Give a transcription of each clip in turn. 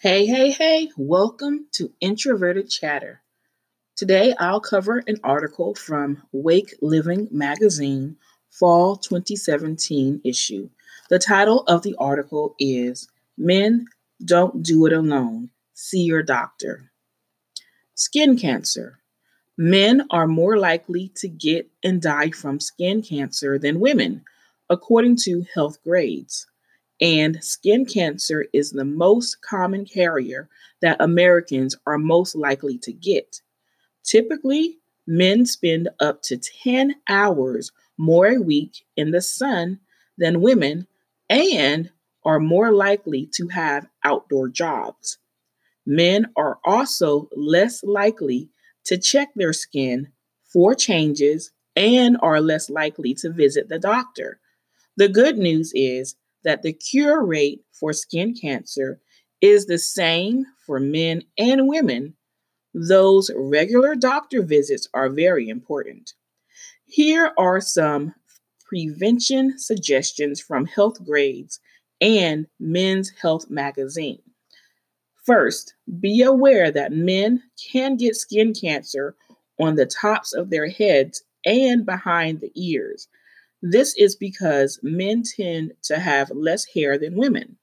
Hey, hey, hey, welcome to Introverted Chatter. Today I'll cover an article from Wake Living Magazine, Fall 2017 issue. The title of the article is Men Don't Do It Alone. See Your Doctor. Skin cancer. Men are more likely to get and die from skin cancer than women, according to Healthgrades and skin cancer is the most common carrier that Americans are most likely to get. Typically, men spend up to 10 hours more a week in the sun than women and are more likely to have outdoor jobs. Men are also less likely to check their skin for changes and are less likely to visit the doctor. The good news is that the cure rate for skin cancer is the same for men and women, those regular doctor visits are very important. Here are some prevention suggestions from Healthgrades and Men's Health magazine. First, be aware that men can get skin cancer on the tops of their heads and behind the ears. This is because men tend to have less hair than women.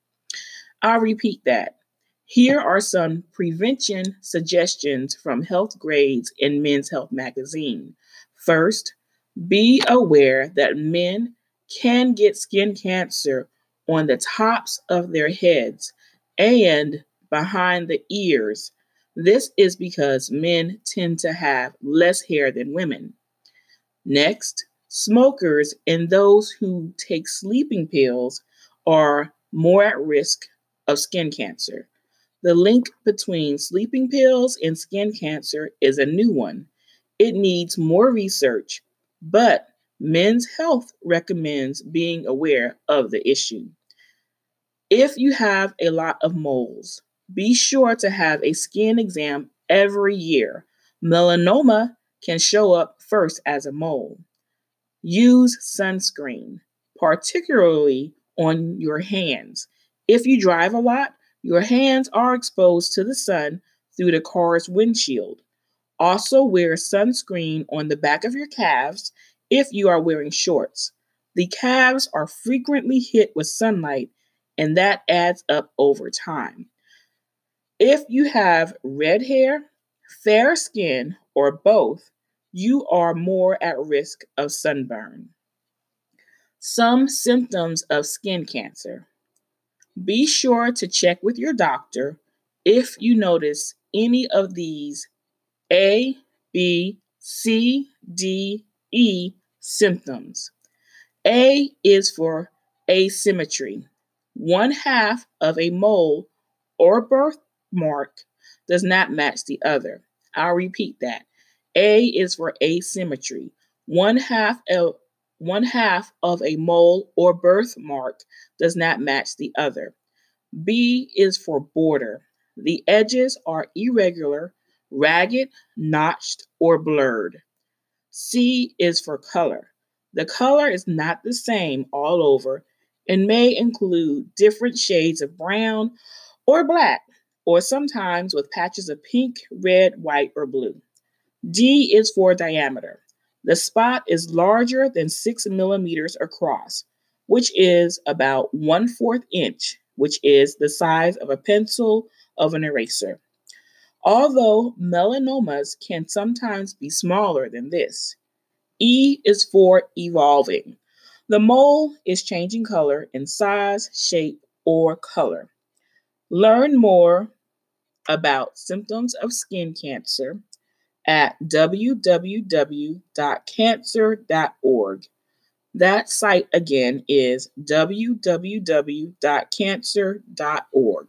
I'll repeat that. Here are some prevention suggestions from Health Grades in Men's Health magazine. First, be aware that men can get skin cancer on the tops of their heads and behind the ears. This is because men tend to have less hair than women. Next, Smokers and those who take sleeping pills are more at risk of skin cancer. The link between sleeping pills and skin cancer is a new one. It needs more research, but Men's Health recommends being aware of the issue. If you have a lot of moles, be sure to have a skin exam every year. Melanoma can show up first as a mole. Use sunscreen, particularly on your hands. If you drive a lot, your hands are exposed to the sun through the car's windshield. Also, wear sunscreen on the back of your calves if you are wearing shorts. The calves are frequently hit with sunlight, and that adds up over time. If you have red hair, fair skin, or both, you are more at risk of sunburn. Some symptoms of skin cancer. Be sure to check with your doctor if you notice any of these A, B, C, D, E symptoms. A is for asymmetry. One half of a mole or birthmark does not match the other. I'll repeat that. A is for asymmetry. One half of one half of a mole or birthmark does not match the other. B is for border. The edges are irregular, ragged, notched, or blurred. C is for color. The color is not the same all over and may include different shades of brown or black, or sometimes with patches of pink, red, white, or blue. D is for diameter. The spot is larger than six millimeters across, which is about one fourth inch, which is the size of a pencil of an eraser. Although melanomas can sometimes be smaller than this. E is for evolving. The mole is changing color in size, shape, or color. Learn more about symptoms of skin cancer at www.cancer.org. That site again is www.cancer.org.